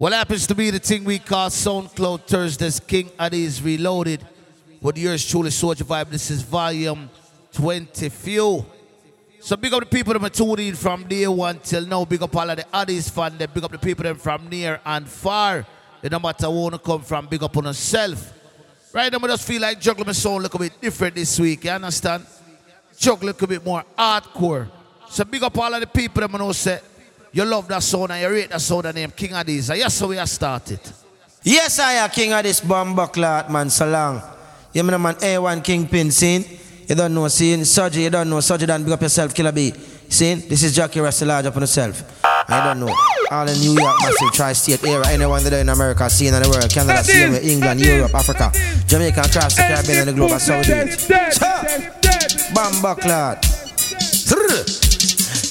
What happens to be the thing we call SoundCloud Thursdays, King Addies Reloaded. With yours truly, Sojie Vybe. This is volume 20 few. So big up the people that are tuned in from day one till now. Big up all of the Addies fan. Then big up the people them from near and far. It no matter where you come from, big up on yourself. Right now, I just feel like juggling my sound a little bit different this week. You understand? Juggle a little bit more hardcore. So big up all of the people that I know say you love that sound and you rate that sound and name King Addies. And yes, so we have started. Yes, I am king of this bomb buckler, man, so long. You mean, man, A1 Kingpin, scene. You don't know, scene. Surgery, you don't know. Surgery, don't pick up yourself, Killer B. Scene. This is Jackie Russell, large up on yourself. I don't know. All in New York, massive tri-state area. Anyone that in America, scene in the world. Canada, scene with England, Europe, Africa, Jamaica, across the Caribbean and the globe. That's how it. Bomb buckler.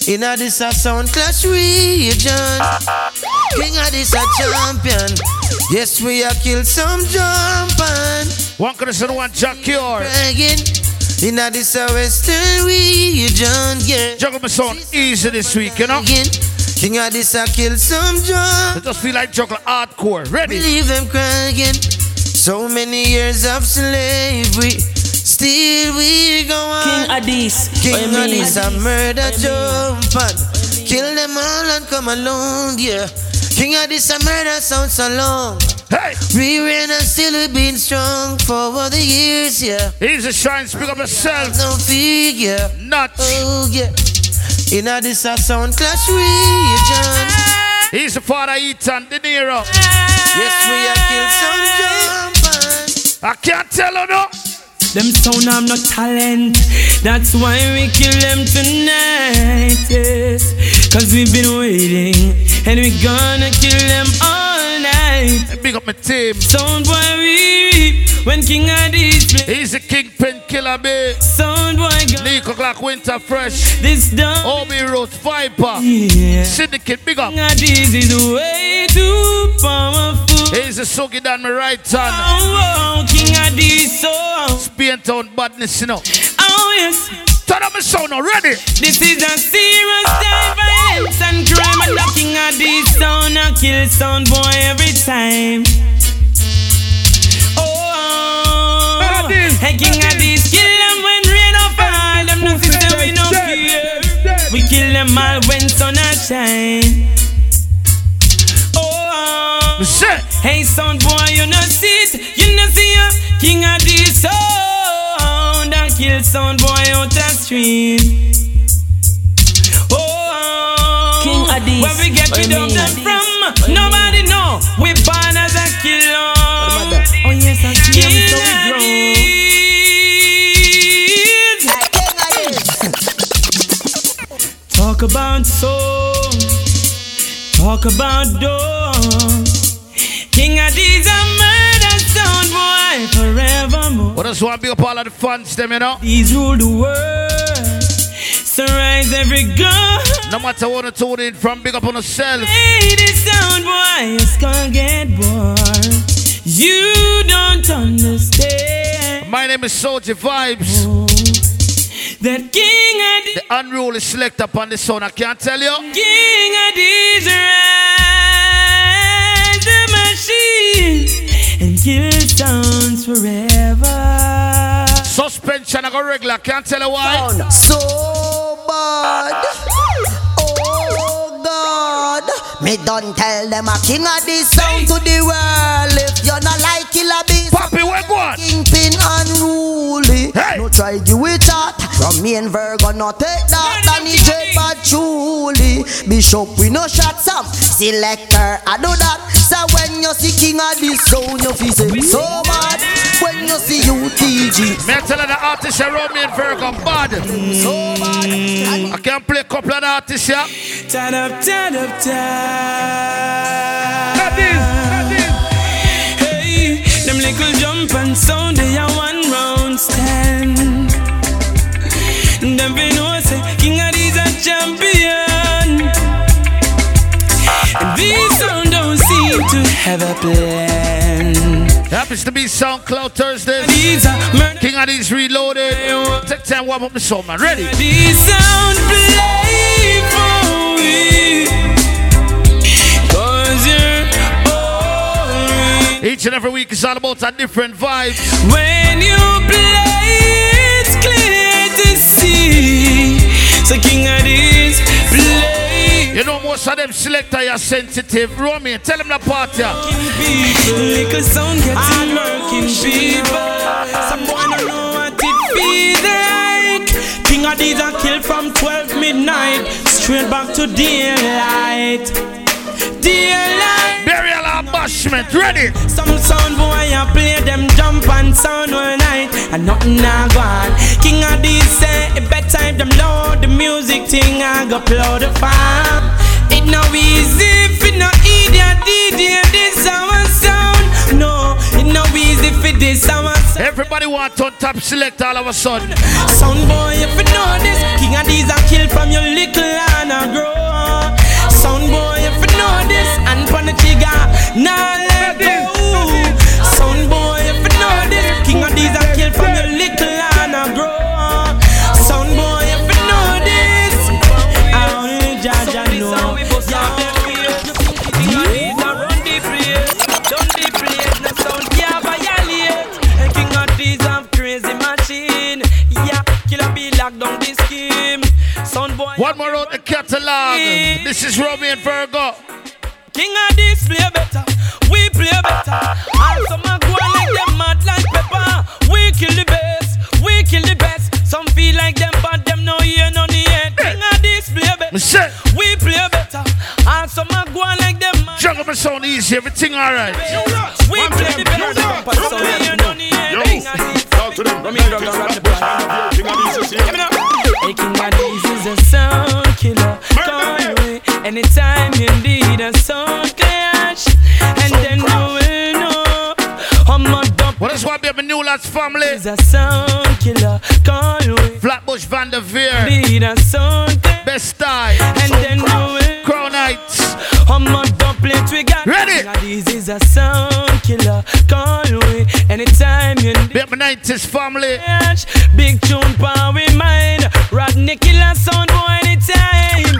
In a this a sound clash region King of this a champion. Yes we a kill some jumping One Christian, one Jack Cure. Bragging In a this a western region Yeah. Juggle my sound easy this week, you know? King of this a kill some I jump just feel like juggle hardcore. Ready? Believe them crying. So many years of slavery Still we go on King Addies. King What you of mean? this a murder jumping. Kill them all and come alone, yeah. King of this a murder sound so long. Hey! We reign and still we been strong for all the years, yeah. He's a shine, speak up yourself. No fear, yeah. Not. Oh, yeah. In a this a sound clash region. He's the father Ethan De Niro. Yes, we a kill some jumping. I can't tell her no. Them sound I'm not talent. That's why we kill them tonight. Yes. Cause we've been waiting. And we're gonna kill them all night. Big up my team. Sound boy weep when King play. He's a kingpin killer, babe. Sound boy got Nico Clark Winter Fresh. this done. Obi Rose Viper. Yeah. Syndicate, big up. King Addies is way too powerful. He's the Sugi down my right hand. Oh, oh, King Addies so. Spain town badness, you know. Oh yes. Turn up my sound now, ready? This is a serious time violence and crime and the king of this sound a kill sound boy every time. Oh, hey king of this kill them when rain or fall. Them no system we no fear. We kill them all when sun a shine. Oh, hey sound boy you no see it, you no see ya. King of this sound a kill sound boy out the street. Oh, King Addies, Where we get what it you out mean? them from? Nobody know. We born as a killer. Oh yes, I see them so we. Talk about soul. Talk about door. King Addies a boy forevermore. What else want to big up all of the fans, them, you know? These rule the world. So rise every gun. No matter what I told it from, big up on yourself. Hey, this sound boy is gonna get bored. You don't understand My name is Sojie Vybes. Oh, that King Addies, The unruly select up on the sound, I can't tell you. King Addies rise the machine and kill sounds forever. Suspension, I go regular, can't tell you why. So bad. Oh God. Me done tell them a king of this sound to the world. If you're not like killer beast. Papi, where go on? Kingpin unruly. Hey. No try you with that. From me and Virgo, no take that. No, no, Danny J, but truly. Bishop, we no shot some. Selector, I do that. So when you see king of this sound, you feel say so bad. When you see UTG, Me I tell you the artists around me in Virgo bad. so bad. I can play a couple of the artists here. Turn up, turn up, turn. Hey, them little jump and sound, they are one round have a plan. Happens to be SoundCloud Thursday. These. King Addies Reloaded. Take time, warm up the song, man. Ready? These sound play for we. Cause you're Each and every week is all about a different vibe. When you play, it's clear to see. So King of play. You know most of them selector are sensitive. Romy, tell them the party. King of these are killed from 12 midnight straight back to daylight. Daylight. Burial ambushment, ready. Some sound boy I play them jump and sound all night and nothing I gone. King of these say it better if them load the music thing I go upload the farm. It no easy if it no idiot DJ this our sound. No, it no easy if it this our sound. Everybody want on top select all of a sudden. Sound boy if you know this, King of these are killed from your little and a grow. Sound boy if you know this, and pon the trigger, nah let go. Is Romy and Virgo. King of this play better, we play better. And some are going like them mad like pepper. We kill the best, we kill the best. Some feel like them but them no hear none yet. King of this play better, we play better. And some are going like them mad. jungle me sound easy, everything alright. Baby 90s family. Big tune power in mind. Rodney killer sound boy anytime.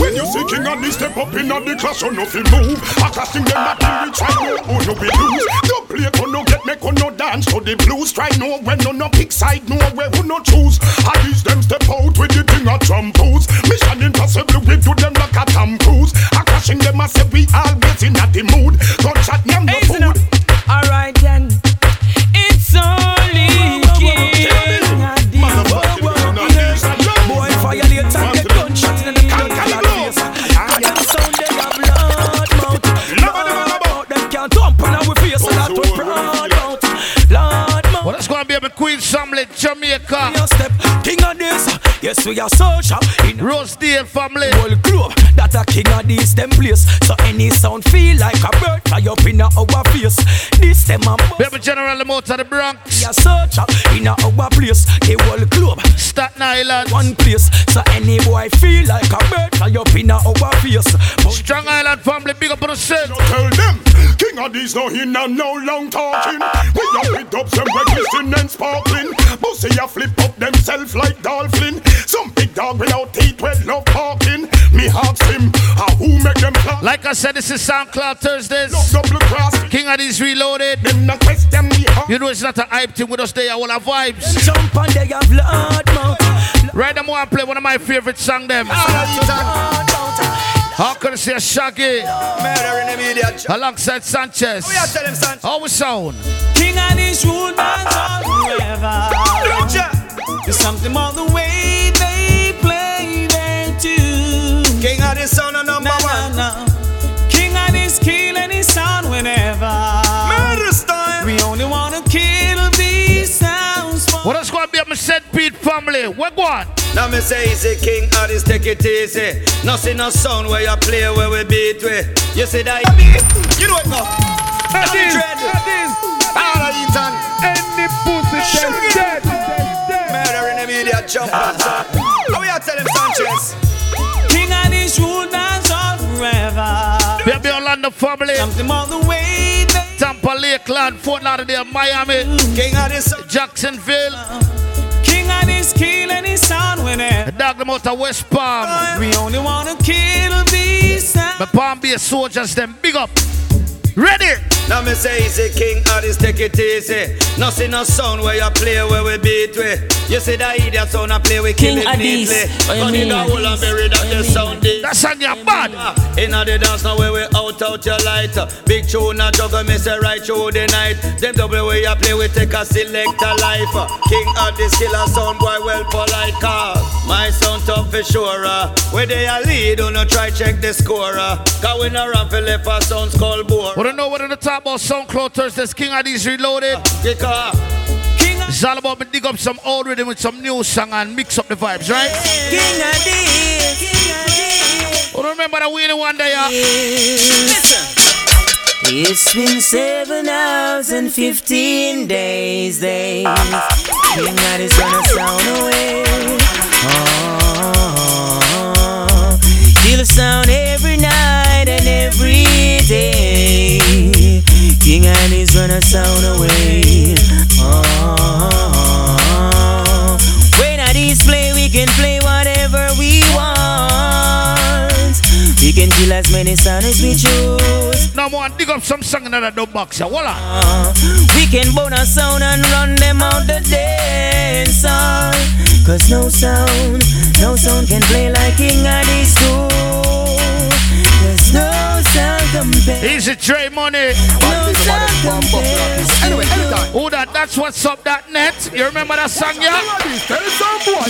When you see King and me step up in the class, you know fi move. A casting them not till we try no, oh no we lose. No play, oh no get make, oh no dance to the blues. Try no when no no pick side, no where who no choose. I use them step out with the thing a trampoos. Yes, we are social in Rosedale family. whole globe. That a king of this them place. So any sound them a bust. Baby General Lamont of the Bronx. We are social in our place. The whole globe. Staten Island. One place. So any boy feel like a bird fly up in our face. But Strong Island family, big up on the set. Tell them, King of these no in and no long talking. We up with dubs and registering and sparkling. Bossy a flip up themself like dolphin. Some big dog without teeth with love talking. Me ask him, how who make them talk? Like I said, this is SoundCloud Thursdays. Love double cross. King of these reloaded. Them not question me. how You know it's not a hype thing with us, they are all our vibes. jump and they have blood mouth. Right now, I play one of my favorite song them. Ah, blood mouth. How can I say Shaggy Murder in the media. Alongside Sanchez? Oh, we are tell him, son. How we sound? King of this rule man forever. There's something about the way family? Where go on? Now me say easy, King of this take it easy. Nothing no sound where you play where we beat we. You see that? You know it now. Now the dread. All of Eton. Any pussy dead, dead, dead. Murder in the media. Jump on son. How we are telling him, Sanchez? King of this rule dance on forever. Baby Orlando family. Something about the way they Tampa Lakeland, Fort Lauderdale, Miami, King of this sound. Jacksonville, King of this kill any sound whenever. Eh. Dog out of West Palm. We only wanna kill these. My Palm Bay soldiers, them big up. Ready? Now me say easy, King Addies, take it easy. Nothing no sound where you play where we beat with. You see that idiot sound I play we kill King it neatly. you in the whole and bury that the sound is. That song you bad. In the dance now where we out out your light Big tune a juggle me say right through the night Them double way you play we take a select a life King of the killer sound boy well polite car My sound tough for sure. Where they a lead do not try check the score. Cause we no for left a sound skull bore Wanna know what in the top about SoundCloud Thursdays? King Addies Reloaded. Because King of It's all about me dig up some old rhythm with some new song and mix up the vibes, right? King of this, King of this. Remember that we the one day, yeah? Listen It's been seven hours and fifteen days, days. King of this gonna sound away. Oh, feel the sound every King of this gonna sound away. Oh, when I display, we can play whatever we want. We can kill as many sounds as we choose. Now, man, dig up some song in that dub box, yeah. Voila. Uh, we can bone a sound and run them out the dance hall. Cause no sound, no sound can play like King Addies do. There's no sound compares. Easy Dre money. Anyway, anytime. Who that? That's what's up. That net. You remember that song, yeah? Tell some boy,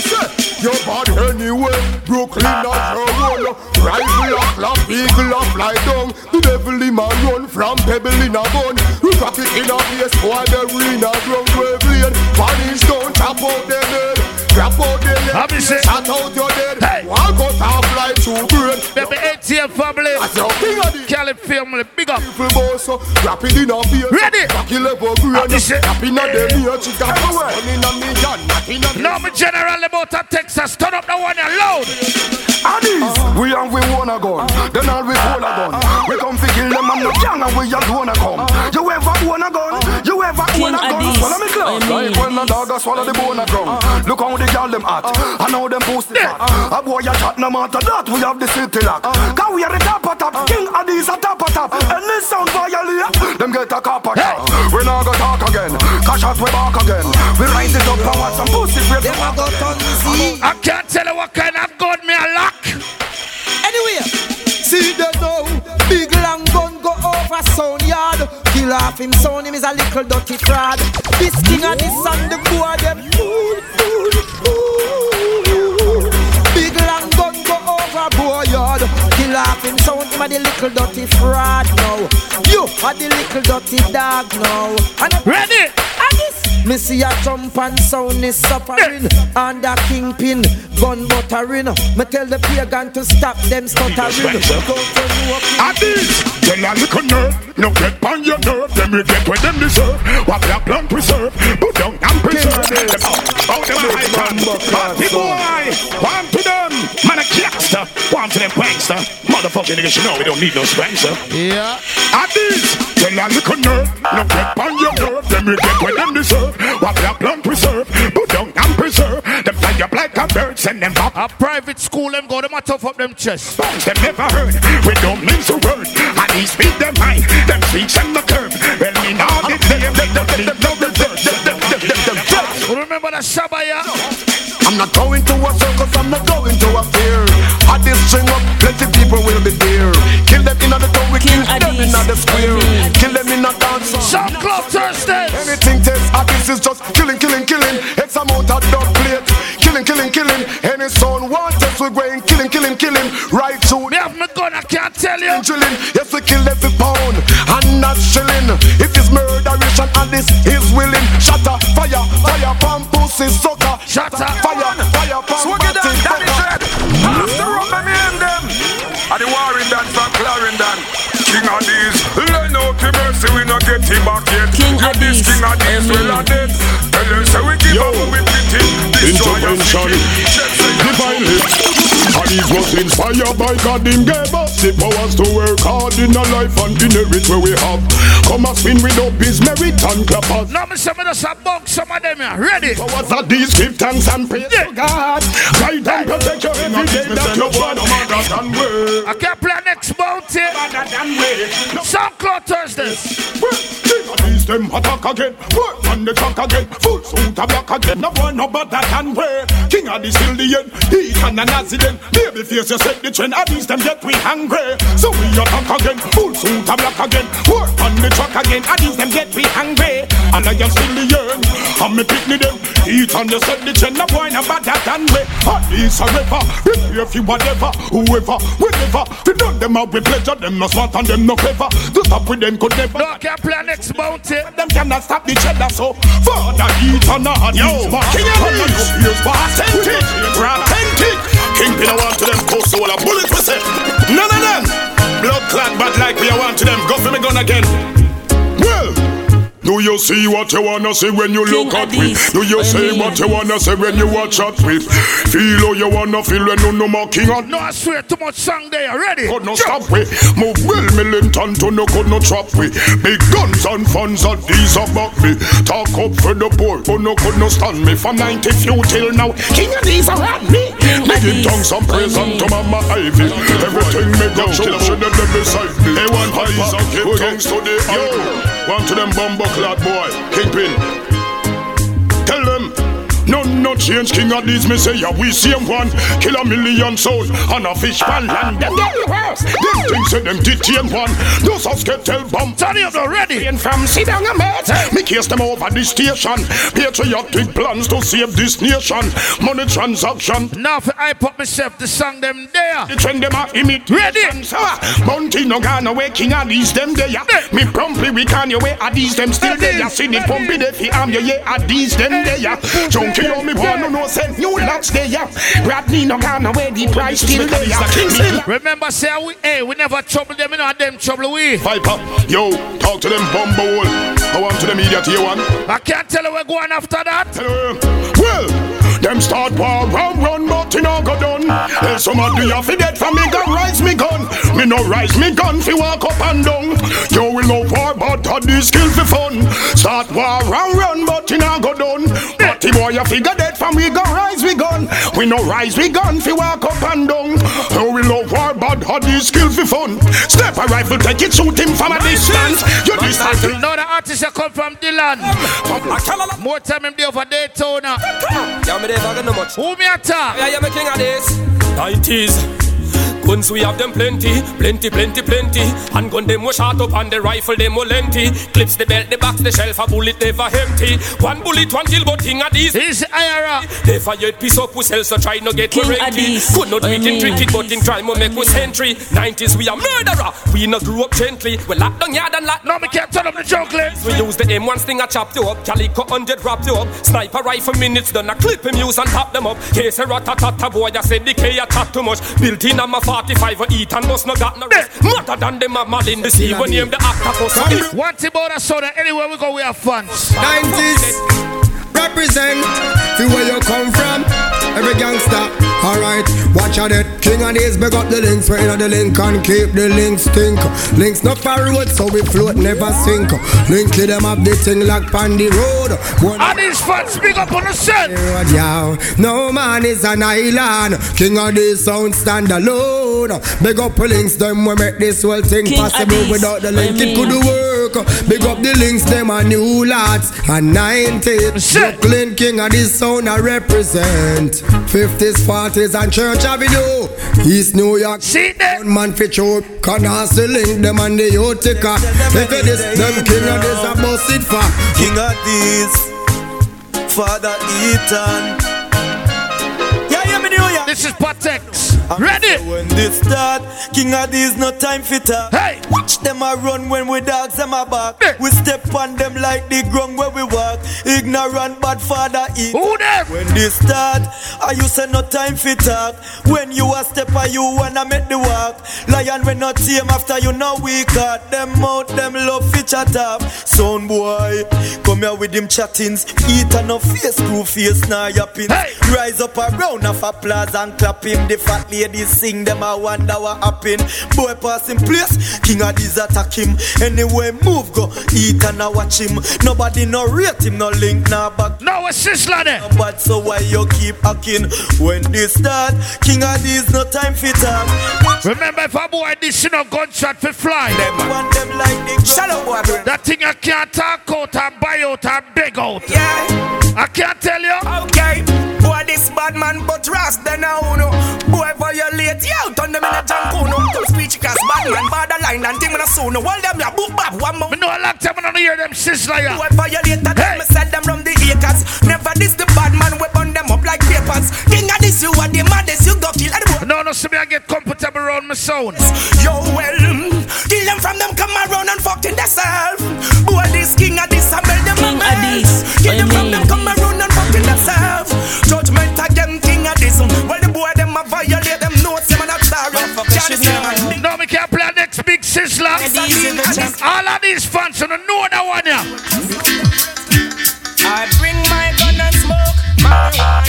you're bad anyway. Brooklyn not your roll. Rifle up, flap, eagle up, fly down. The devil in man run from pebble in a gun. We rock it in a place, boy, the arena, ground wave lane. Vanish down, chop out their head. Grab out their leg, shot out your dead. Hey. Walk out half like two brain. Baby ATM family. That's your king of the Cali family. Big up. People boss, rap it in a face. Ready? Cocky level How grade. me say? Rap in a dem here, chica. One in a million, not in a Now me general about a Texas. Turn up the one you loud. Addies, we and we wanna gun. Then all we hold a gun. We come fi kill them and no gang and we just wanna come. You ever own a gun? Uh-huh. You ever own a gun? Addies, Swallow me close. Like when a dog a swallow the bone a drum. Uh-huh. Look how the girl them at. Uh-huh. I know them pussy fat. A boy a chat no matter that we have the city lock. Cause we are the top of top. King Addies a top of top. And this sound violate. Them get a copper car. We not go talk again. Cash out we back again. We rise it up and watch some pussy rape. Them a go turn I can't tell you what kind of gun me I lock. Anyway, see them now. Big long gun go over sound yard. Kill off him son, him is a little dirty fraud. This king of this and the boy them fool, fool, fool. Big long gun go over boy yard. Kill off him son, him a the little dirty fraud now. You are the little dirty dog now. And Ready? and this me see a jump and sound is suffering under kingpin gun buttering. Me tell the pagan to stop them stuttering. Go to New York, tell a little nerve, no get on your nerve, them we get what them deserve. What their plan preserve, put down and preserve. Them out, out them high man, party boy, one to them, man a gangster, one to them prankster. Motherfucking niggas, you know we don't need no spangster. Yeah. Addies, tell a little nerve, no get on your nerve, them we get what them deserve serve. What black long preserve, put down and preserve. Them fly up like a bird, send them up. A private school, them go, them a tough up them chest. Bones them never heard, we don't mean to word. And he speak them mind, them speech and the curve. Well, me now get them, them, them, them, them, them, them, Remember that, Shabaya? I'm not going to a circus, I'm not going to a fair. At this string up, plenty people will be there. Kill them in the town, we kill, kill them in the square. Kill them is just killing, killing, killing. X amount of dog plate. Killing, killing, killing. Any son want us, we're going killing, killing, killing. Right to Me have my gun, I can't tell you. drilling. Yes, we kill every pound and not shilling. If it's murderation and this is willing, shatter, fire, fire, pump, pussy, sucker. Shatter. fire, fire, pump, Swag it down, pussy, Danny sucker. Dread. After rum and name them. And the warring done from Clarendon. King of these, learn out the no get it back yet. King of this, king of this, well of dead. Tell them say we give up, we pretty. Destroy your city. Divine. And he was inspired by God, him gave us the powers to work hard in a life and inherit where we have. Come and spin with up his merit and clap us. Now me say me just a bunk some of them here. Ready? Powers that these, give thanks and praise to God. Guide and protect you every day that you want. No matter than where. I can't play next bounty. Better than where. No Some club Thursdays. them attack again. Work on the truck again. Full suit a black again. No boy no better than we. King of the still the end. Heat and a Nazi then. Baby face you set the trend. At least them get we hungry. So we attack again. Full suit a black again. Work on the truck again. At least them get we hungry. And I am still the. And me pick me them. Heat and you set the trend. No boy no better than we. At least a river. Prepare for whatever. Whoever. Whenever. We done them out with pleasure. Them no smart and them no clever. To stop with them could never. No, can play next mountain. Them cannot stop the cheddar so Father eat and a hard Yo, King of Here's authentic Authentic Kingpin I want to them Coast all a bullet we say. None of them Blood clad bad like me I want to them. Go for me gun again do you see what you wanna see when you King look at me? Do you I say what you wanna say when you watch at me? Feel how you wanna feel when you no more king on No, I swear too much song there. Ready? could no stop we Move well militant to no could no trap we Big guns and funds and these about me. Talk up for the poor who no could no stand me. From 90 few till now King of these around me. Me give tongues and praise unto Mama Ivy. Everything me go show should them them beside me. Hey one eyes and give tongues to the Yo, one to them bumbo clad boy. Kingpin no change, king of these me say yeah, we same one. Kill a million soul on a fish pan land. Them get the worst Them things say them detain one. Those us get tell bomb. Turn it up now. Ready? and from sit down a mate. Me case them over the station. Patriotic plans to save this nation. Money transaction. Now for I put myself the song them there. the trend them a imitate Ready? Bounty no gone away. King of these them there Me promptly we can your way. Are these them still there See the pumpy there fi am you yeah. Are these them there Junkie on me want no no send new lots there Rodney no gone away The price still there Me Remember, say we, hey, we never trouble them, you know, them trouble we. Viper, yo, talk to them bumble. I want to the media tier one. I can't tell you we're going after that. Well, them start war run run, but you know go done. Hey, somebody have to dead for me, go rise me gun. Me no rise me gun fi walk up and down. Yo, we love war, but had this skill for fun. Start war run run, but you know go done. But the boy you figure dead for me, go rise we gun. We no rise we gun fi walk up and down. Yo, we love war, but had this skill for fun. Step a rifle, take it, shoot him from a distance. You distance. You know the artist that come from Dylan. More time him there over Daytona. Yeah, there for no much. Who me attack? Yeah, yeah, me king of this. 90s. Guns we have them plenty, plenty, plenty, plenty. And gun them was shot up and the rifle them was lengthy. Clips the belt, the box, the shelf, a bullet never empty. One bullet, one kill, but king of these. This IRA. Never yet piece up we sell, so try no get King we renty. Could not I make it mean. tricky, but in crime we make we century. 90s we a murderer, we no grew up gently. We lock down yard and lock No, we can't turn up the chocolate. we use the M1 stinger chop you up, Calico 100 wrap you up, Sniper rifle minutes done, a clip him use and tap them up. Case a ratatata boy, I said decay, K a chat too much. Built in on my 45 or eat and must not got no rest. Eh. Matter than them a Malin, the sea when name the octopus. One thing about us, so that anywhere we go, we have fun. 90s represent see where you come from. Every gangster, alright. Watch out that king of days, big up the links, where in the link and keep the links stink. Links not for road, so we float never sink. Link to them up the thing like on the road. One And these fans big up on the set. yeah. No man is an island. King of this sound stand alone. Big up the links, them we make this whole thing King possible. Addies, Without the link, it could work. Big up the links, them a new lads. And 90s, Shit. Brooklyn King of this sound I represent. 50s, 40s, and Church Avenue. East New York. See that? One man fit you Can ask the link them and the Utica If it is them king of this I bust it for King of these, Father Ethan. Yeah, yeah, me know ya. This is Patex. Ready? When this start, King of these no time for talk. Hey. Watch them a run when we dogs them a back. Yeah. We step on them like the ground where we walk. Ignorant bad father eat. Who them? When this start, I you say no time for talk. When you a step on you wanna make the walk. Lion when not tame after you know we cut them out, them love fi chat up. Son boy, come here with them chattings. Eat and no face, screw face, now yapping. Hey. Rise up a round of applause and clap him. The fat ladies sing them, I wonder what happen. Boy passing place, king of these attack him. Anyway, move go, eat and I watch him. Nobody no rate him, no link, nah back. No, it's Sizzler there. But so why you keep hacking when this start? King of these no time fit up. Remember, if a boy this, you know, gunshot for fly. Want them like the shallow boy. That thing I can't talk out or buy out or beg out. Yeah. I can't tell you. Okay. Boy, this bad man, but trust then now uno. Boy, violate you, turn them in a jankuno. Come speech cast bad man, borderline and thing when I soon. Hold them ya book bap one more. Me know a long time I don't hear them sizzler ya. Uh. Boy, violate that hey. me sell them from the acres. Never this the bad man, we burn them up like papers. King of this, you are the maddest, you go kill the No, no, see me I get comfortable around my sound. Yo, well, kill them from them, come around and fuck in themselves. Boy, this king of this, I melt them King of this, Kill them from them, come around and fuck in themselves. Judgment next big sizzler. All of these fans, you don't know that one, yeah. I bring my gun and smoke around.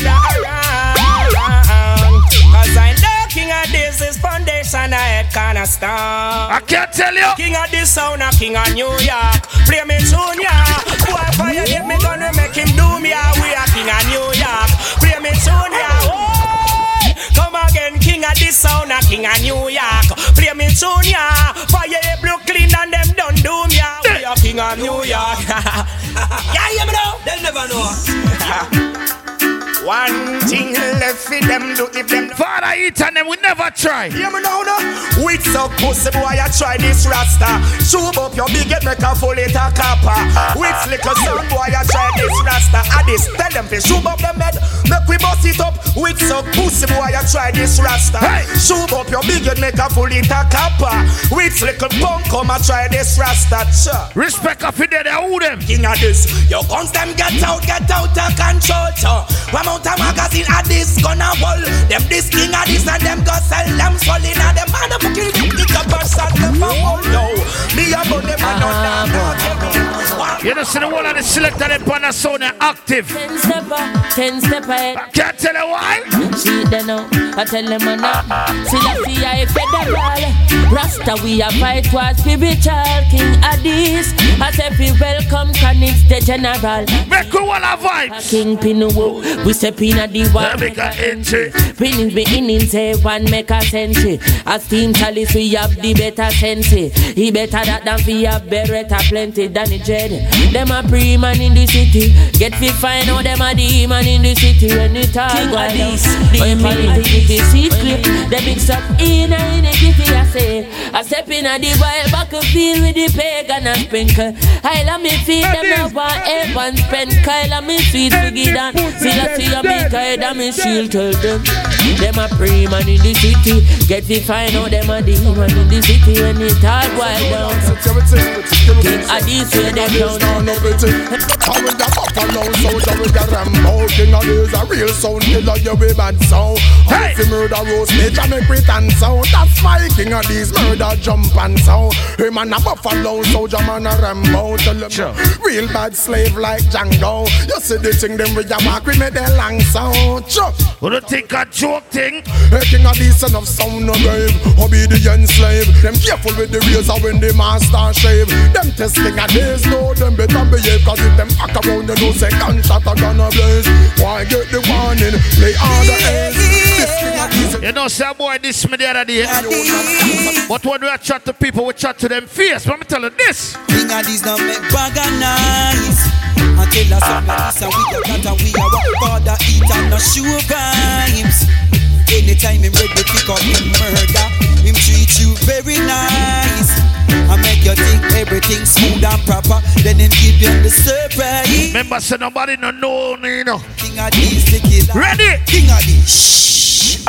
Cause I know King of this is foundation, I head kinda stone. I can't tell you. King of this sound, a king of New York. Play me tune, yeah. Boy, violate me gonna make him do me. We are king of New York. Play me tune, king of this sound, a king of New York. Play me tune, yeah. Fire Brooklyn and them done do me, yeah. We are king of New York. yeah, you know. They'll never know. One thing left for them do if them Father eat and them we never try. Hear me now, no? With some pussy boy, I try this rasta. Shoot up your big head, make a full it a copper. With little sound boy, I try this rasta. I this tell them to shoot up them head, make we bust it up. With some pussy boy, I try this rasta. Hey. Shoot up your big head, make a full it a copper. With little punk, come I try this rasta. Cha. Respect of it, they who them. King of this, your guns them get out, get out of control. Cha. One amount of magazine at this gonna wall. Them this king of this and them go sell them skull in a them motherfucking pick up a shot them for all no. Me a and them. You know, see the one of the selector them on the sound active. Ten stepper, ten stepper. I can't tell you why. See them now, I tell them a now. See la see I federal. Rasta we a fight was spiritual. King Addies. I say we welcome Canix the general. Make you all a vibes. King Pinuwo, we step in a the one. Make a entry. Pinning me in in say one make a century. As team chalice we have the better sense. He better that than we have beretta plenty than the dread. Them a pre-man in the city. Get fi find out them a demon in the city when it all King go of down. this, The politics is secret. They mix up in a in a kitty I say. I step in a the wild battlefield with the pagan and sprinkle. I love me feed them now one help and spend. Kyle and me sweet to give them. See that see a big head and me shield tell them. Them a pre-man in the city. Get fi find out them a demon in the city when it all wild down. King of this where they down. How with the buffalo soldier with the Rambo? King of these a real sound. Killer, you be bad sound. Hey! If you murder roast? Me, make pretend sound. That's why King of these murder jump and sound. Him and a buffalo soldier man a Rambo. Tell them Sure. real bad slave like Django. You see the thing them with your back with me the long sound. Chuck Who don't think a joke thing? Hey, king of these son of sound no brave Obedient slave. Them careful with the razor when the master shave. Them test king of days know them better behave Cause if them back around you know say gunshot a gonna blaze Why get the warning, play all the A's This king of these You know, some boy this me the other day. But when we are chat to people, we chat to them face. Let me tell you this. King of these now make bag and nice. And tell us some of this and we got that and we are what father eat and no shoe vibes. Anytime him ready pick up him murder, him treat you very nice. I make you think everything smooth and proper, then him give you the surprise. Remember, say nobody no know me, no. King of these the killer. Ready? King of these. Shh.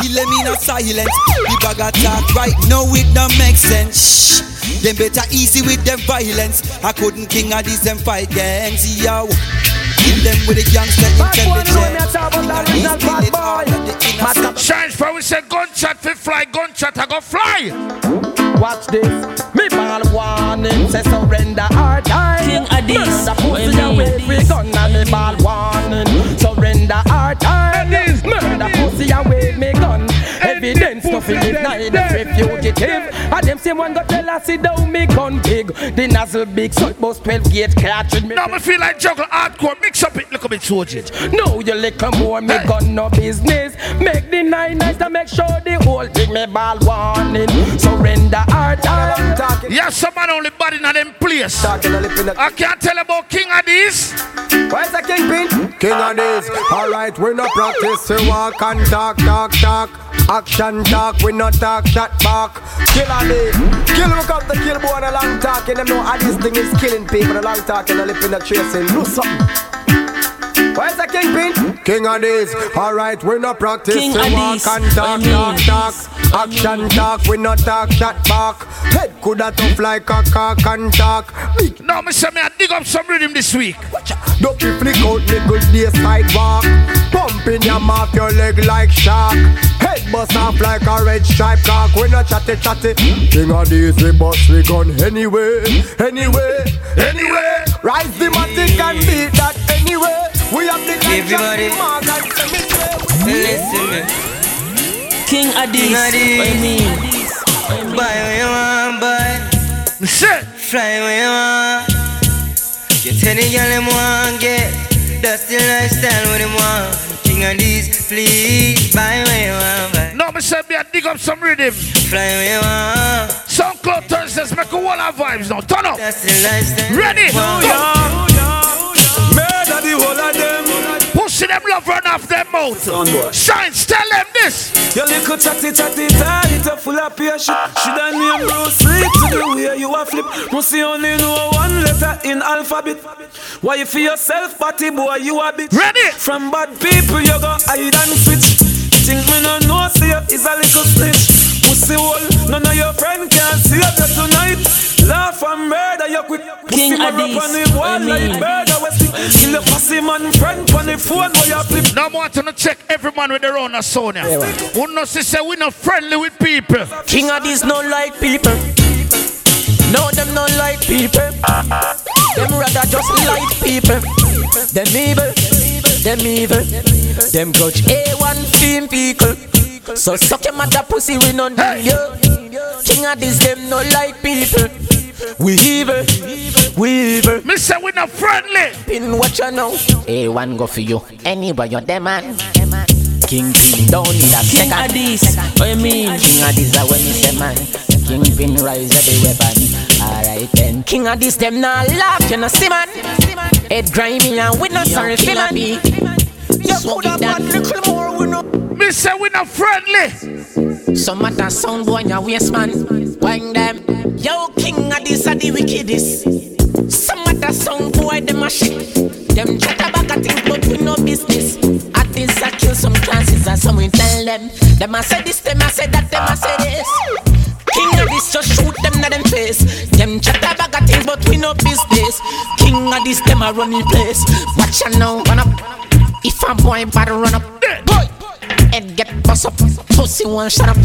Kill them in a silence. The bag attack right now it don't make sense. Shh. Them better easy with them violence. I couldn't king of these them fight gangs, yo. Kill them with the gangster intelligence. King of these kill it all of the innocent. Shines for we say gunshot fi fly, gunshot I go fly. Watch this. Me ball warning, say surrender our time. King Addies, Murder pussy when me- away free gun and me ball warning. Surrender our time. Murder pussy away me gun. Evidence to feel it nine. Refugee give. And them same one go tell us sit down me gun big. The nozzle big, so it bust 12 gauge cartridge. Me Now me feel like juggle hardcore. Mix up it, look a bit soldier. no, you little more, me gun no business. Make the nine nice to make sure the whole thing me ball warning. Surrender hard time. Yeah, some man only body in them place. I can't tell about King of these. Where's the kingpin? King of this. Alright, we no practice to walk and talk, talk, talk. Action talk, we no talk, shot back. Kill on it. Kill look up the kill boy the long talking. Them know how this thing is killing people. The long talking, the lip in the tracing. Do something. Where's the kingpin? King of this. Alright, we no practice. King of walk and talk, I talk, talk. Action talk, we no talk, shot back. Head coulda tough like a cock and talk. Big. No, me say me I dig up some rhythm this week. Ducky flick out me good day sidewalk. Pumping your mouth your leg like shark. Head bust off like a red stripe cock. We no chatty chatty. King of these we bust we gun anyway. Anyway, anyway. Rise the matic and beat that anyway We have the Everybody. Listen me. King Addies. What you mean? Buy what you want, buy. Shit. Fly what you want. Get any girl them want, get. That's the lifestyle what them want. King Addies, please. Buy what you want, buy. No, me say me I dig up some rhythm. Fly what you want. Some SoundCloud Thursdays make a wall of vibes now. Turn up. That's the lifestyle. Ready? Wow. Murder the whole of them. Pussy them love run off them mouth. Shines, tell them this. Your little chatty chatty tight, it a full of peer shit. Shoulda name Bruce Lee to the way you a flip. Must you only know one letter in alphabet. Why you for yourself, party boy, you a bitch. Ready? From bad people, you go hide and switch. Think me no know, see you is a little snitch. Pussy hole, none of your friend can see you tonight. Laugh and murder you quick. King Pussy mark on the wall I like mean. murder we stick. Kill the pussy man friend on the phone where you flip. Now I want to check every man with their own Sonia. Who knows to say we not friendly with people. King of these no like people. No, them no like people. Them rather just like people. Them evil, them evil. Them grudge A1 theme people. So suck your mother pussy, we no need you. King of this, them no like people. We evil, we evil. Me say we not friendly. Pin what you know. A1 go for you. Anyway, you're the man. King Pin don't need a King second. Addies, what you mean? King Addies are when me say man. King Pin rise every weapon. Alright then. King of this, them nah laugh, you know see man. Head grimy and we not sorry for man. You coulda bad little more we know. Me say we not friendly. Some of that sound boy in your waist man. Bang them. Yo King Addies are the wickedest. Some of that sound boy them a shit. Them chat about a thing but we no business. At this I kill some classes and some we tell them. Them a say this, them a say that, them a say this. King of this just shoot them na them face. Them chat about a things but we no business. King of this them a run the place. Watch out now, run up. If a boy bad run up, boy. Head get bust up, pussy one shut up.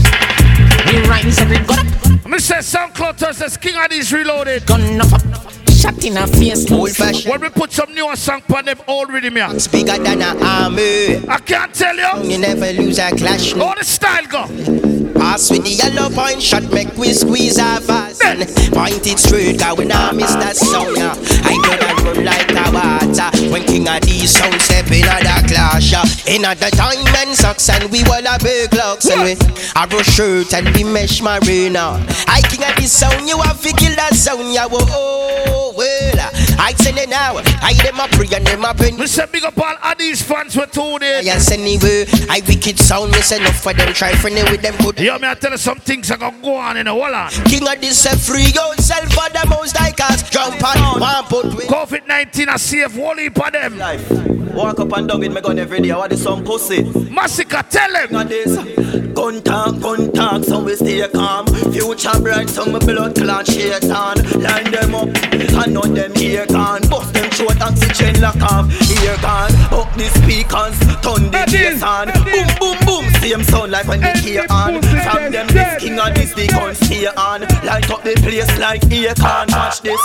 We rhymes and we got up. Me say SoundCloud Thursdays King of these reloaded. Gun up, shot in a face. Old fashioned. When we put some newer song on them old rhythm here. Bigger than an army. I can't tell you. You never lose a clash. All the style go? Pass with the yellow point shot, make we squeeze our fast. And point it straight, cause we now miss that sound. yeah. I know that run like a water. When King of these sound step in a the clash. yeah. In a the time men socks and we all a big locks. And we a brush shirt and we mesh marina. I King of this sound, you have to kill that sound. Yeah, whoa, oh, well. I send it now. I them a pray and them a pen. We say big up all of these fans for two days. Yes, anyway. I wicked sound, miss enough for them. Try friendly with them good. Yo, me I tell you some things are gonna go on in the wall on. King of this a free yourself for the most like us. Jump on one put with COVID 19 a save whole heap of them. Life. Walk up and down with me gun every day. What is some pussy? Massacre, tell them. King of this. Gun talk, gun talk, so we stay calm. Future bright, so my blood clot shaitan. Line them up, I know them here gone. Bust them short, oxygen lock off. Here gone, up the speakers, turn the bass on. Boom, boom, boom, Same sound like when they hear on. From them, this king of this, they gon' stay on. Light up the place like Akon. Watch this.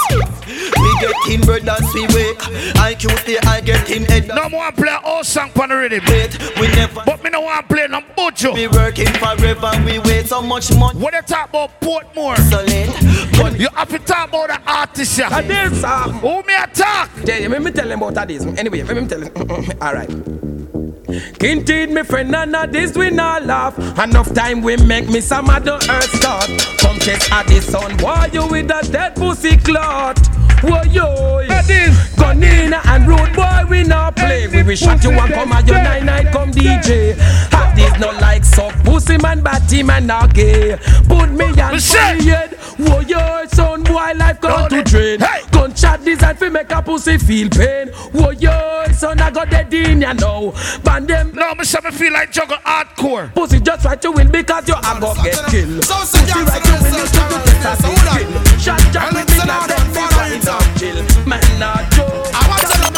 We get in bird dance, we wake. IQ stay, I get in head. No more play all song on the rhythm. Wait, we never. But me no want play no bojo. We working forever, we wait so much money. When they talk about Portmore, Solid. you have to talk about the artist. Yeah. And this, um, Who me attack? Yeah, let me tell them about this. Anyway, let me tell them. Alright. Indeed, my friend, none of this we not laugh. Enough time we make me some other earth start. Come test at the sun, why you with a dead pussy clot? Whoa yo, Gunina and Road Boy we not play. We will shot you and come at your nine night come DJ. Have this not like suck pussy man, batty man not gay. Put me on head. Whoa yo, son boy life gone to drain. Gunshot design fi make a pussy feel pain. Whoa yo, son I got dead in ya now. Ban them. No, me say me feel like juggle hardcore. Pussy just right to win because you a go get killed. Pussy right to win you to get a big kill. Shot jack with me like them before it not chill. Man not joke. I want to tell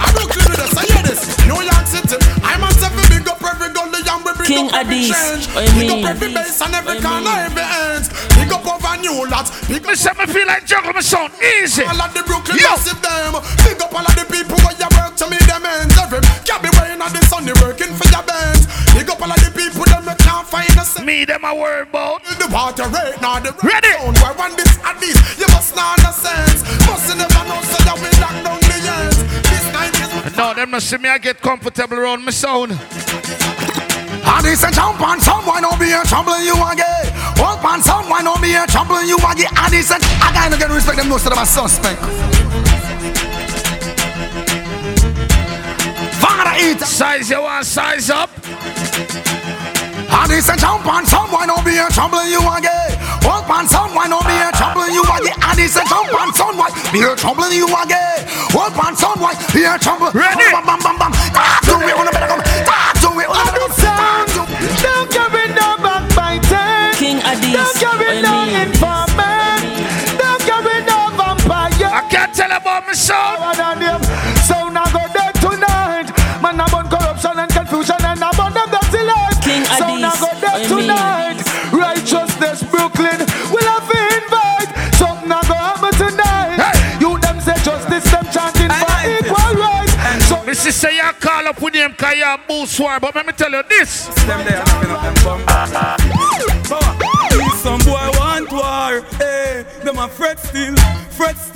I'm Brooklyn with us. I hear this. New York City. I'm on seven big up every gully and we bring King up every Addies, change. Big up every base and every corner, every ends. Big up over new lots. Big Me say me feel like juggle me sound easy. all of the Brooklyn Yo. massive them. Big up all of the people where you work to me them ends. Every can't be wearing on the sun, they working for your bands. Big up all of the people them you can't find a cent. Me them a worry about. The water rate now the Ready. Sound. Where one this and this, you must not understand. Must you never know so you will lock down the ends. This night is No, them not see me I get comfortable around me sound. And this a jump on someone on be a troubling you again. Walk on someone on be a troubling you again. And this a I gotta get respect them most of them are suspect. Father eat Size you want size up. And this a jump on someone on be a troubling you again. Walk on someone on be a troubling you again. And this a jump on someone be a troubling you again. Walk on someone be a troubling. Ready? Bam bam bam bam. To ah, me on the better come. Talk to me on the better come. Don't carry no backbiting. King Addies, Don't carry no mean. informant. Don't carry no vampire. I can't tell about me So Me see say you call up with them cause you a boost war. But let me tell you this. Them there having up them bum. Some boy want war. Hey, them a fret still, fret still.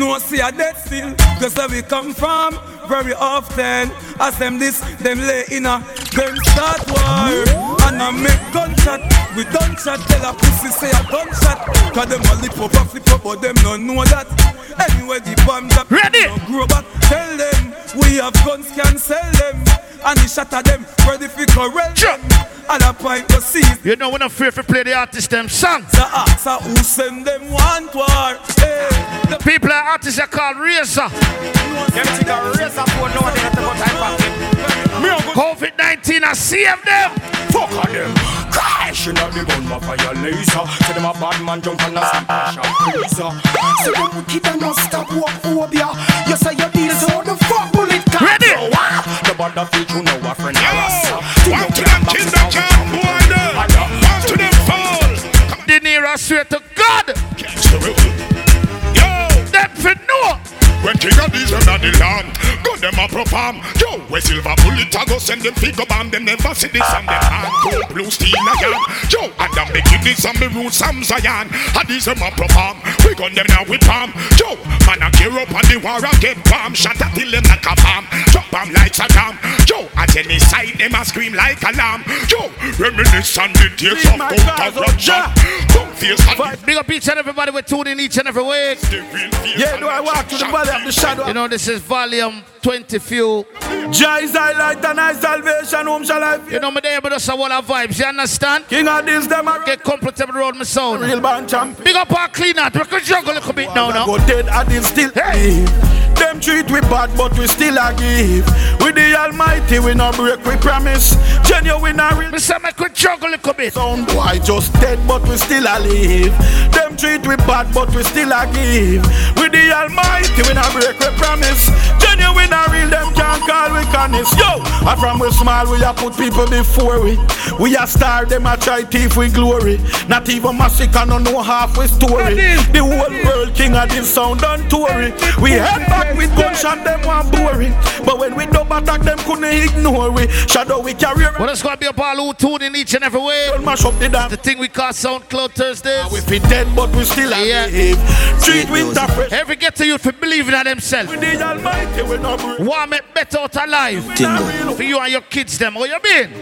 No see a dead still. Cause where we come from, very often. As them this, them lay in a, them start war. And I make gunshot. We done shot, tell a pussy say a gunshot. Cause them a lip up and flip up, but them don't know that. Anyway, the bomb drop. Ready? Don't grow back. Tell them we have guns, can sell them. And the shot at them, ready for correct Sure. them. And a point to seize You know when I'm afraid to play the artist them song. the answer who send them want war. Hey, the People are artists are called Razor. COVID-19 I save them. Fuck on them. Crash in the gun, my fire laser. Say them a bad man jump on a smash up freezer. Say them wicked and not stop walk phobia. You say you deal so the fuck bullet can Ready? Ah. The you know a friend of us. One to them kill can't boy them. One to them fall. The near I swear to God. Yo. Them for know. When King Addies at the land, them a perform. Yo, where silver bullet a go send them figure bomb. Them never see this and them hand gold blue steel again. Yo, and them the kiddies and me roots Sam Zion. And these them a perform. We gun them now with palm. Yo, man a gear up on the war and get bomb. Shot at till them like a bomb. Drop bomb like Saddam. Yo, at any side them a scream like alarm. Yo, reminisce on the days of counter Russia. Come face and the Big up each and everybody we're tuning each and every week. yeah, do I walk to the valley of the shadow? You know this is volume 20 few. Jah is thy light and thy salvation, whom shall I fear? You know me there but us a wall of vibes, you understand? King Addies, them a Get comfortable around my sound. real band champion. Big up our clean out. We can juggle a little bit now now. Go dead and him still Hey. live. Them treat we bad, but we still a give. With the Almighty, we no break, we promise. Genuine a real Me say me could juggle a little bit. sound boy just dead, but we still a live. Them treat we bad, but we still a give. With the Almighty, we not break we promise. Genuine and real, them can't call we honest. Yo, and from we small, we a put people before we. We a star, them a try thief we glory. Not even massacre, no know half we story. The whole world king Addies sound done Tory. We head back with gunshot, them one boring. But when we double attack, them couldn't ignore we. Shadow we carry. Well, it's gonna be a ball who tune in each and every way. Don't mash up the dance. The thing we call SoundCloud Thursdays. We fit dead, but we still alive. Treat winter fresh. Every get to youth for believing in themselves. We the Almighty, we not break. Want make better out alive. Tingo. For you and your kids, them. How you been?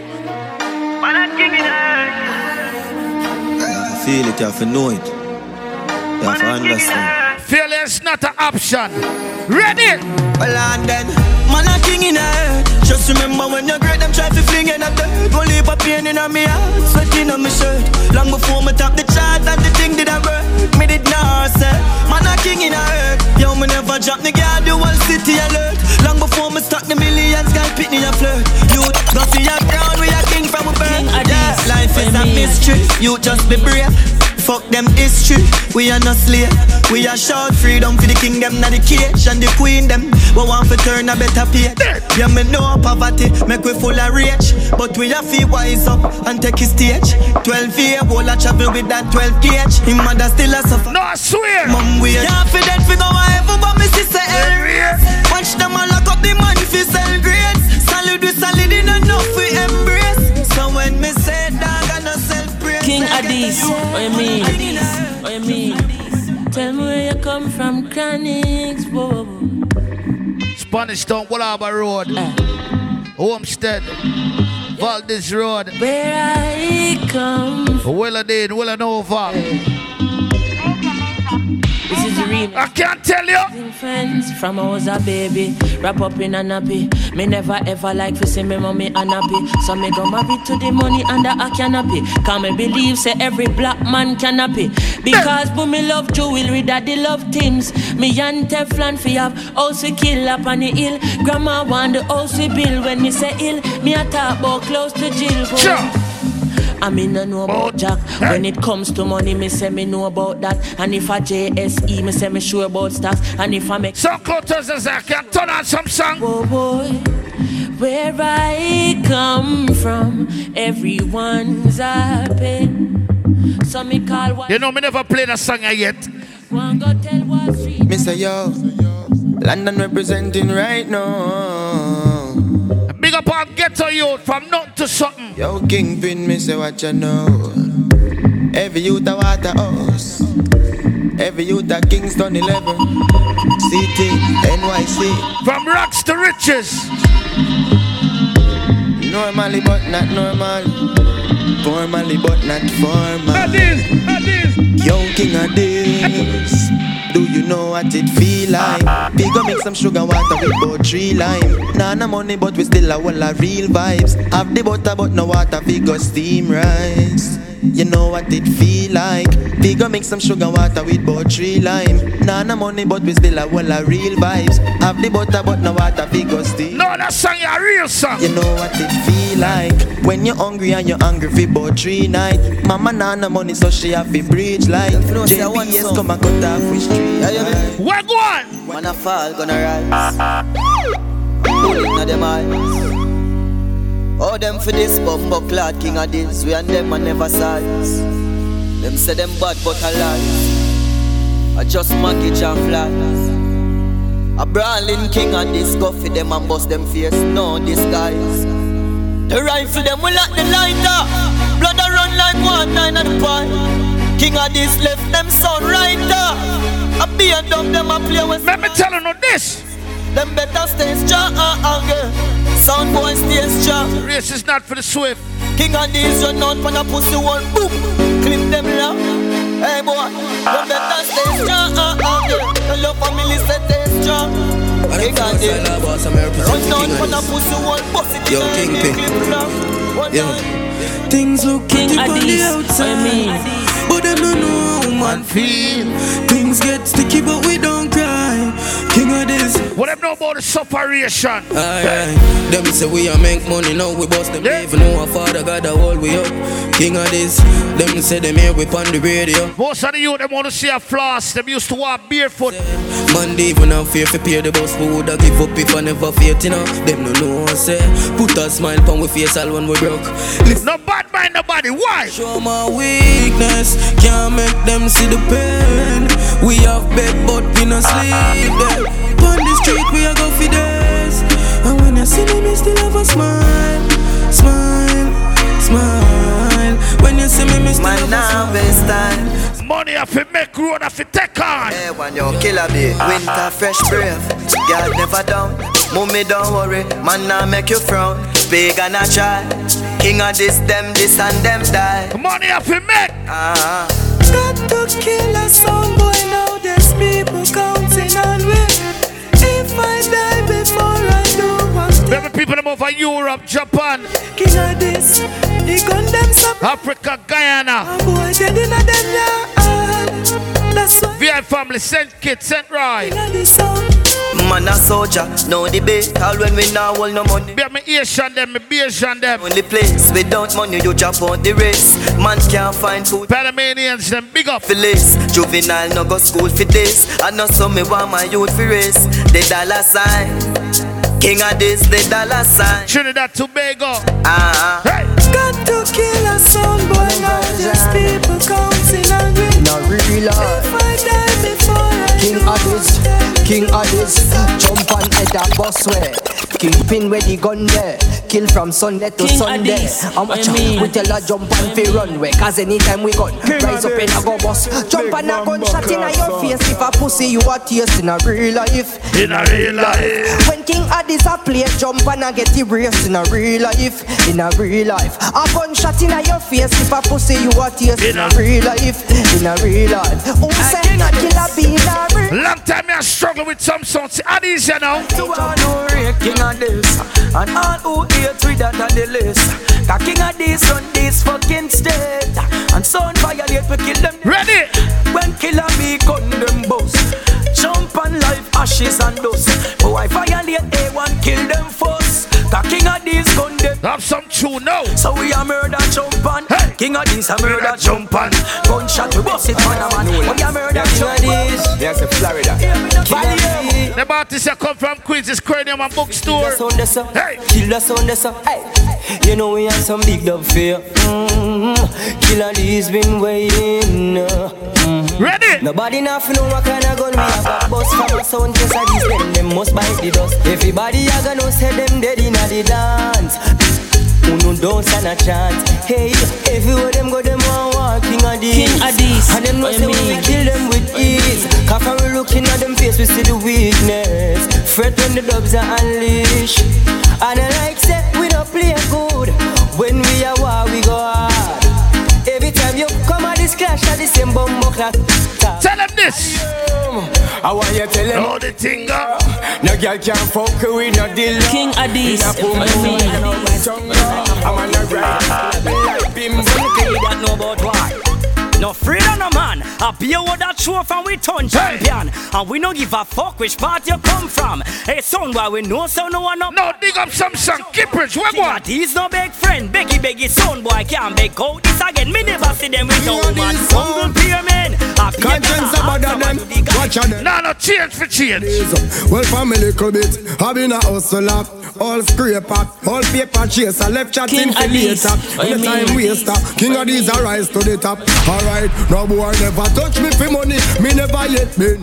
I feel it, you have to know it. You have to understand. Failure is not an option. Ready? Well, and then, man, a king in her. Just remember when you're great, them try to fling in a dirt. Go leave a pain in me heart, sweating on my shirt. Long before me top the chart, and the thing did I work. Me did not say, man, a king in her. Yo, me never drop the guard, the whole city alert. Long before me start the millions, guy pitney a flirt. You go see a crown, we a king from a birth. Yeah, life is a mystery. You just be brave. Fuck them history, we are not slave. We are short freedom for the kingdom, not the cage and the queen them. We want to turn a better page. Yeah, me know poverty, make we full of rage. But we have to wise up and take his stage. 12 year old I travel with that 12 gauge. Him mother still a suffer. No, I swear. Mom, we yeah, for that figure, whatever, but me sister Elrias. Watch them all lock up the money for sell grades. Solid with solid in enough we embrace. So when me say dog, I no self. King Addies, what you mean? What you mean? Tell me where you come from, Chronics, whoa. Spanish Town, Wallaba Road. Eh. Homestead. Valdez Road. Where I come Willadine, Villanova. This um, eh. is the remix. I can't tell you. Friends from I was a baby, wrap up in a nappy. Me never ever like to see me mommy unhappy. So me go married to the money under a canopy. Can me believe say every black man can happy. Because when me love jewelry, daddy love things. Me and Teflon fi have house we kill up on the hill. Grandma want the house we build. When me say ill, me a talk about close to jail. Sure. I mean, I know about Jack. When it comes to money, me say me know about that. And if I JSE, me say me sure about stocks. And if I make some clutters, I can turn on some song. Oh boy, where I come from, everyone's happy. So me call what You know, me never played a song yet. one go tell Wall Street. Mr. Yo, London representing right now. Big up on ghetto youth from nothing to something. Yo, Kingpin, me say what you know. Every youth a water house. Every youth a Kingston 11. City, NYC. From rocks to riches. Normally, but not normal. Formally, but not formal. Yo, king Addies. Do you know what it feel like? We go make some sugar water with about three lime. Nah, no money, but we still a whole of real vibes. Have the butter, but no water, we go steam rice. You know what it feel like? We go make some sugar water with about three lime. Nah, no money, but we still a whole of real vibes. Have the butter, but no water, we go steam. No, that song a real song. You know what it feel like when you're hungry and you're angry for about three night. Mama nah no money, so she have to bridge like JBS come and cut off with street. Where go on? Man a fall, gonna rise. Pull inna them eyes. Oh, them for this bumbo clad king Addies. We and them a never size. Them say them bad but alive. I just mortgage and flies. A brawling king Addies. Go for them and bust them face. No disguise. The rifle them will at the lighter. Blood a run like one nine at the point. King Addies left them son right there. I be a dumb them a play with. Let me tell you this. Them better stay strong, uh, uh. Sound boy stay strong. Race is not for the swift. King Addies run out for a pussy one boom. Clip them low. Hey boy, you better stay strong, uh, uh, girl. Tell your family say stay strong. King Addies run out for a pussy one bust it Yo, in the Kingpin. clip low. One Yo. Things look King pretty on the Addies, outside, them don't know how man feel. Things get sticky, but we don't cry. This. What them know about the separation? Alright, them say we a make money now we bust them yeah. even know our father got the whole way up. King Addies, them say them here we on the radio. Most of the youth them want to see a floss. Them used to walk barefoot. Monday even have fear for pay the bus, but would I give up if I never faith, you know? Them no know what say. Put a smile on we face all when we broke. Listen. No bad mind nobody. Why? Show my weakness, can't make them see the pain. We have bed, but we no ah, ah. sleep there. On the street, we are go for days. And when I see them, I still have a smile, smile, smile. When you see me, I still Man, have now a smile. time. Money have to make road have to take on. Hey, when you killer be winter fresh brave, God never down. Mommy don't worry, man now make you frown. Big and a try, king Addies, them this and them die. Money have to make. Ah. Got to kill a son boy now. There's people counting on me. If I die before I do one thing, Remember people them over Europe, Japan, king Addies, he some Africa, Guyana. boy dead in a them yard. That's why VI family, St. Kitts, St. Roy. king Addies song. Man a soldier, no debate. All when we now hold no money. Be me Asian them, me Asian them. Only place without money you drop out the race. Man can't find food. Panamanians them big up. For lace, juvenile no go school for this. I know some me want my youth for race. The dollar sign, king Addies, the dollar sign. Trinidad, Tobago. Ah, Hey. Got to kill a son boy now. There's people counting on me. No real hard. If I die before I King do Addies, King Addies, jump on head a bus way. Kingpin where the gun there, kill from Sunday to King Sunday. Addies, How much I mean. we tell her jump on fi runway? Cause anytime we gun, rise up in a go bus. Jump on a gunshot in a your face. If a pussy you a taste in a real life. In a real life. When King Addies a play, jump on a get erased in a real life. In a real life. A gunshot in a your face. If a pussy you a taste in a real life. In a real life. Who say a killer be in a real Long time me I struggle with some songs. How these you know? You are no real king Addies. And all who hate with that on the list Cause king Addies on this fucking state. And son violate we kill them. Ready? When killer be gun them boss Jump on life ashes and dust. But I violate A1 kill them first. Cause king Addies gun them. Have some tune now. So we a murder jump on. Hey. King Addies a murder jump on. Gunshot we bust it man a man. We a murder jump on. Yes, Florida. The artist that come from Queens is Cranium and Bookstore. Sound that's up. Hey. Kill the sound up. Hey. You know we have some big dub fear. Mm-hmm. Killer D's been waiting. Mm-hmm. Ready? Nobody nothing know what kind of gun we have. Got bust from a sound case of these men. Them must bite the dust. Everybody a gonna say them dead in the dance. Who no don't stand a chance. Hey, everywhere them go, them want war king Addies. King Addies. And them know say we kill them with ease. Cause when we looking at them face, we see the weakness. Fret when the dubs are unleashed. And I like say we don't play good. When we Tell them this. I want you tell them. Oh, the thing go. No girl can fuck with no deal. King Addies, In a boom, I mean. I'm on the right. Like bim, bim, that know about why. No afraid of no man. I be a what that show from we turn champion. And we no give a fuck which part you come from. Hey son, why we know so no one up. No, dig up some song. Kippers, where King one? He's no big friend. Beggy beggy son boy can't beg out this again. Me never see them with no man. Humble pyramid. I pay Conscience them a about them. to the guy. Watch out them. No, no, change for change. Well, from a little bit, I've been a hustler, all scraper, all paper chaser, left chatting for later. I When the time waster, king Addies a rise to the top. Alright, no boy never touch me for money, me never yet been.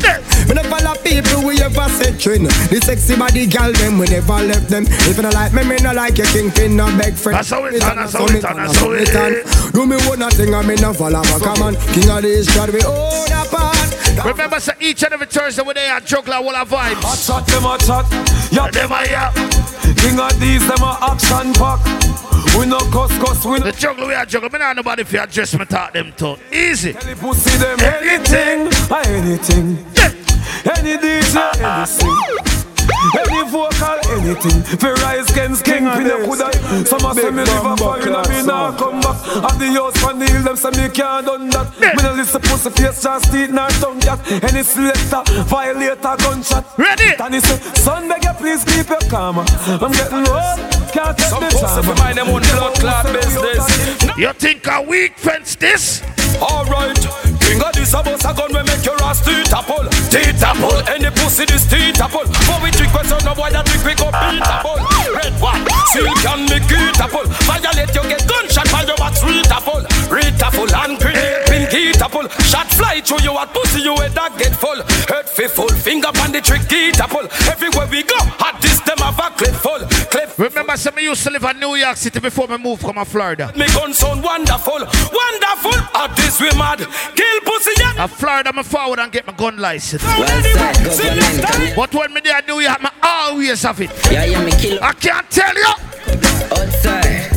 Me never love people we ever set train. The sexy body gal them, we never left them. If you don't like me, me no like your kingpin, no beg friend. That's how it done, that's how it done, that's how it done. Do me one thing, I me no follow back, come on. King Addies shot we own apart. Remember, say each and every Thursday when they are juggler, all our vibes. Hot shot, them a chat. Yeah, Them are yeah. King Addies, them a action pack. We no cuss cuss, we no The juggler we are juggler. Me not nobody for adjust me talk them to. Easy. Tell the pussy them anything, anything. Any DJ, ah, ah. anything. Any vocal, anything. For rise against king, pin you coulda. Some a say me live a fire, and me nah come back. At the house for Neil, them say me can't done that. Me no listen to pussy face, just teeth, nah tongue cat. Any selector, violator, gunshot. Ready? And he say, son, beg you please keep your calm. I'm getting old, can't take Some me pussy time. fi mind them own blood clot business. You think a weak fence this? Alright, king Addies a bus a gun we make your ass teeth apple, teeth apple. Any pussy this teeth apple. For we trick question no boy that trick pick up beat apple. Red one, silk and make it apple. Violate you get gunshot while you at sweet apple, red apple and grenade pin heat apple. Shot fly through you at pussy you head that get full. Head fi full finger on the trick heat apple. Everywhere we go, at this them have a clip full, clip. Remember, some me used to live in New York City before me moved from uh, Florida. Me gun sound wonderful, wonderful. At this we mad, kill pussy yeah. A Florida, me forward and get my gun license. Well said, government. But when me there New York, me always have it. Yeah, yeah, me kill. I can't tell you. Outside.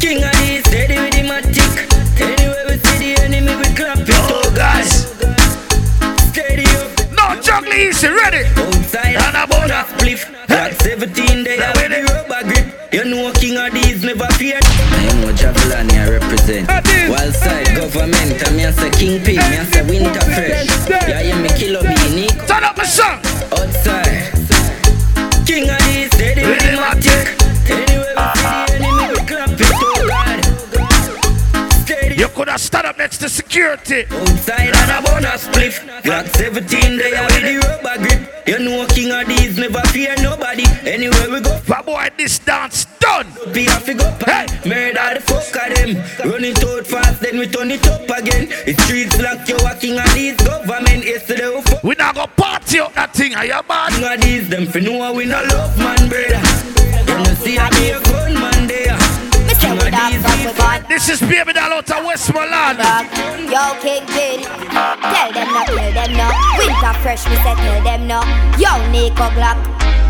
King Addies, steady with the matic. Anywhere we see the enemy, we clap it. Oh, guys. Steady No juggle easy, ready? Outside. And a bonus. Spliff. Got 17 there with the rubber grip. You know king Addies never fear. I know Javelin here represent. Wild side government. And me I say kingpin. Me I say winter fresh. Yeah, yeah, me kilo beanie. Turn up the song. Outside. King Addies, steady with the Steady. You could have stood up next to security. Outside and a bonus spliff. Got 17 there with the rubber grip. You know king Addies never fear nobody. Anywhere we go. But boy, this dance done. Be a fig up hey. Murder the fuck of them. Run it out fast, then we turn it up again. The streets like you a king Addies government. Yesterday we fuck. We not go party out that thing, are you bad? King Addies, them fi know we no love man, brother. You know see I be a This is Baby Doll out of Westmoreland. Yo, Kingpin, tell them not, tell them no. Winter fresh, me say tell them no. Yo, Nico Glock,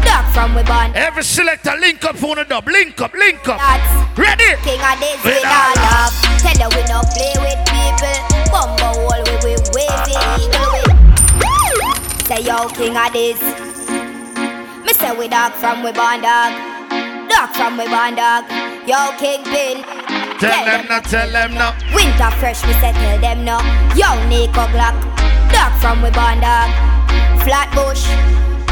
dog from we born. Every selector link up for the dub. Link up, link up. That's Ready? King Addies all all love. Tell them we no play with people. Bumbo hole we we wavy eagle. Say yo, King Addies. Me say we dog from we born dog. Dog from we born dog. Yo, Kingpin. Tell them no, tell them no. Winter fresh, me say tell them no. Young Nico Glock, dog from we born dog. Flatbush,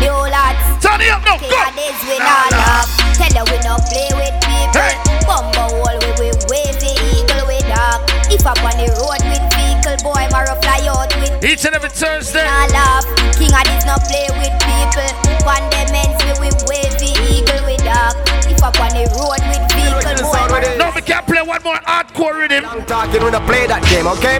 the old lads. Turn it up, no, King go. of this we not love. Tell them we no play with people. Bumbo hole we we wave the eagle we dog. If up on the road with vehicle, boy, Maro fly out with. Each and every Thursday. Nah love. King Addies no play with people. One them ends we we wave up on the road with vehicle, boy, Maro No, we can't play one more hardcore rhythm. I'm talking when I play that game, okay?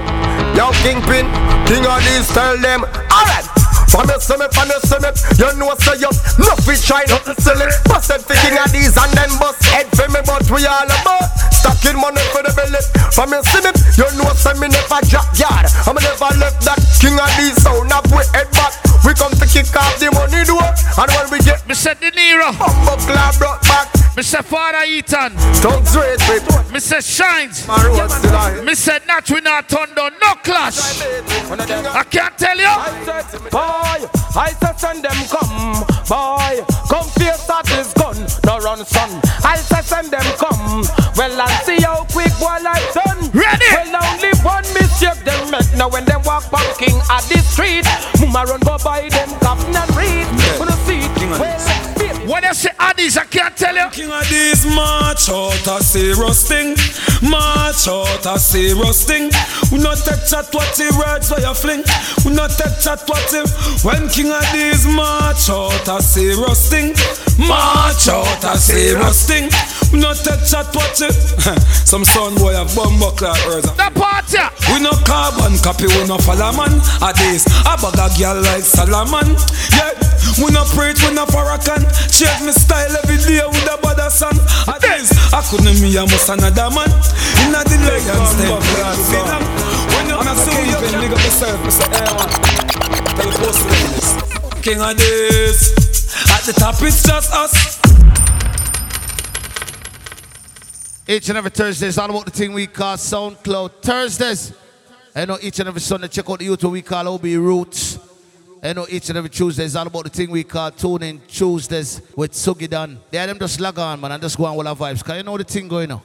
Yo, Kingpin, King Addies, tell them, alright. From your summit, from your summit, you know say you Nothing try not to sell it. Bust them for king Addies and then bust. Head for me But we all about stacking money for the belly. From your summit, you know say me never drop yard. I'ma never left that king Addies sound up we head back. We come to kick off the money door. And when we get Me said De Niro. Bumbo club brought back. Me said Father Ethan. Thugs race with Me said Shines. My road still on Me said Not we not turn down no clash. I can't tell you. Boy, I say send them come, boy. Come face at this gun, no run son. I say send them come. Well, and see how quick boy like done. Ready? Well, only one mistake them make. Now when them walk back king at the street, mama run go by them When say Addies, I can't tell you. King Addies march out a serious thing March out a serious thing We not take chat what the words where you fling We not take chat what the When king Addies march out a serious thing March out a serious thing We not take chat what the Some son boy have bumbo clock words The party. we no carbon copy, we no follow man. A days, a bag a girl like Salaman. Yeah, we no preach, we no farrakhan. Change me style every day with a bad song. A days, I couldn't me a must another man. Inna the lions, them see them. When you not see you can nigga yourself, Mr. Airman. Tell the post this. King Addies. At the top, it's just us. Each and every Thursday is all about the thing we call SoundCloud Thursdays. I know each and every Sunday check out the YouTube we call OB Roots. I know each and every Tuesday is all about the thing we call tuning Tuesdays with Sugidan. Yeah, them just log on, man, and just go on with our vibes. Cause you know the thing going on.